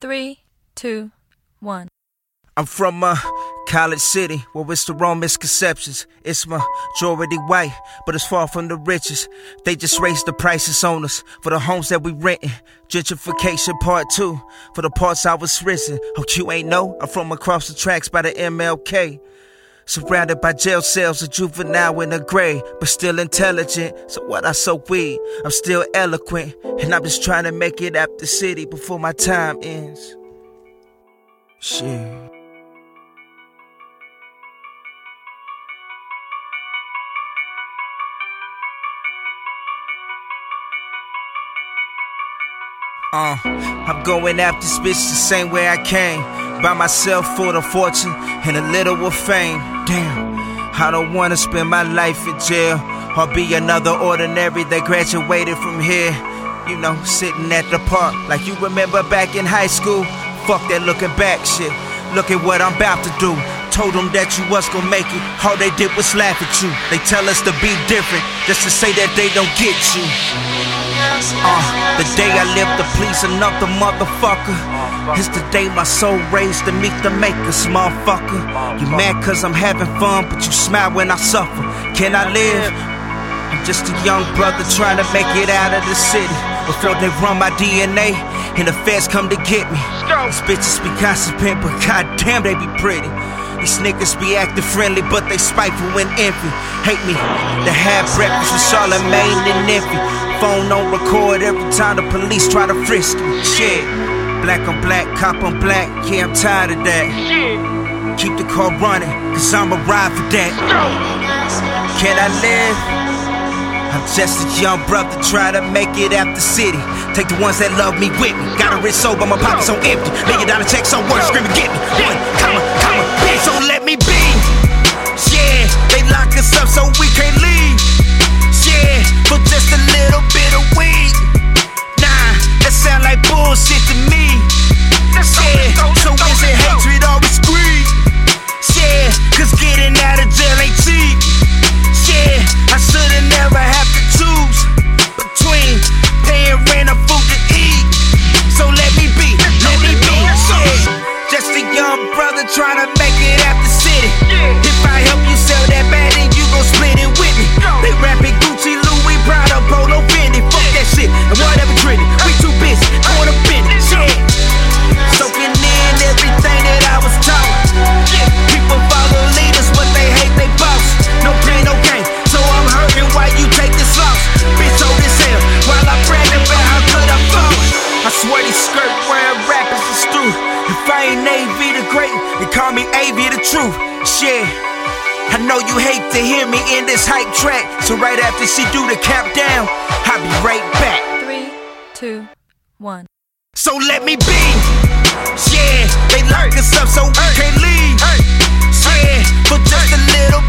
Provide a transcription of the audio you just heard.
Three, two, one. I'm from uh, College City, where it's the wrong misconceptions. It's majority white, but it's far from the richest. They just raised the prices on us for the homes that we renting. Gentrification part two for the parts I was risen. Oh, you ain't know? I'm from across the tracks by the MLK. Surrounded by jail cells, a juvenile in a gray, but still intelligent. So what I so weak, I'm still eloquent, and I'm just trying to make it out the city before my time ends. Shit. Uh, I'm going after this bitch the same way I came. By myself for the fortune and a little of fame. Damn, I don't wanna spend my life in jail or be another ordinary that graduated from here. You know, sitting at the park like you remember back in high school. Fuck that looking back shit. Look at what I'm about to do. Told them that you was gonna make it. All they did was laugh at you. They tell us to be different just to say that they don't get you. Uh, the day I live to please another motherfucker is the day my soul raised to meet the makers, motherfucker. You mad cause I'm having fun, but you smile when I suffer. Can I live? I'm just a young brother trying to make it out of the city before they run my DNA and the feds come to get me. These bitches be gossiping, but goddamn they be pretty. These niggas be acting friendly, but they spiteful and envy. Hate me to have breakfast with Charlemagne and envy. Phone on record every time the police try to frisk me. Shit. Black on black, cop on black, yeah, I'm tired of that. Keep the car running, cause I'ma ride for that. Can I live? I'm just a young brother trying to make it out the city. Take the ones that love me with me. Got a wrist but my pockets so empty. Million dollar checks on work, screaming, get me. One, comma, bitch, so let me be. Yeah, they lock us up so we can't leave. Yeah, for just a little bit of weed. Nah, that sound like bullshit to me. Yeah, so is it hatred or it's greed? Yeah, cause getting out of jail ain't cheap. Yeah, I should've never have to choose between paying rent or food to eat. So let me be, let me be. Yeah, just a young brother trying to make I swear these skirt wearing rappers is through. If I ain't AV the great, they call me AV the truth. Shit. I know you hate to hear me in this hype track. So right after she do the countdown, I'll be right back. Three, two, one. So let me be. Yeah, they lock us up so we can't leave. Yeah, for just a little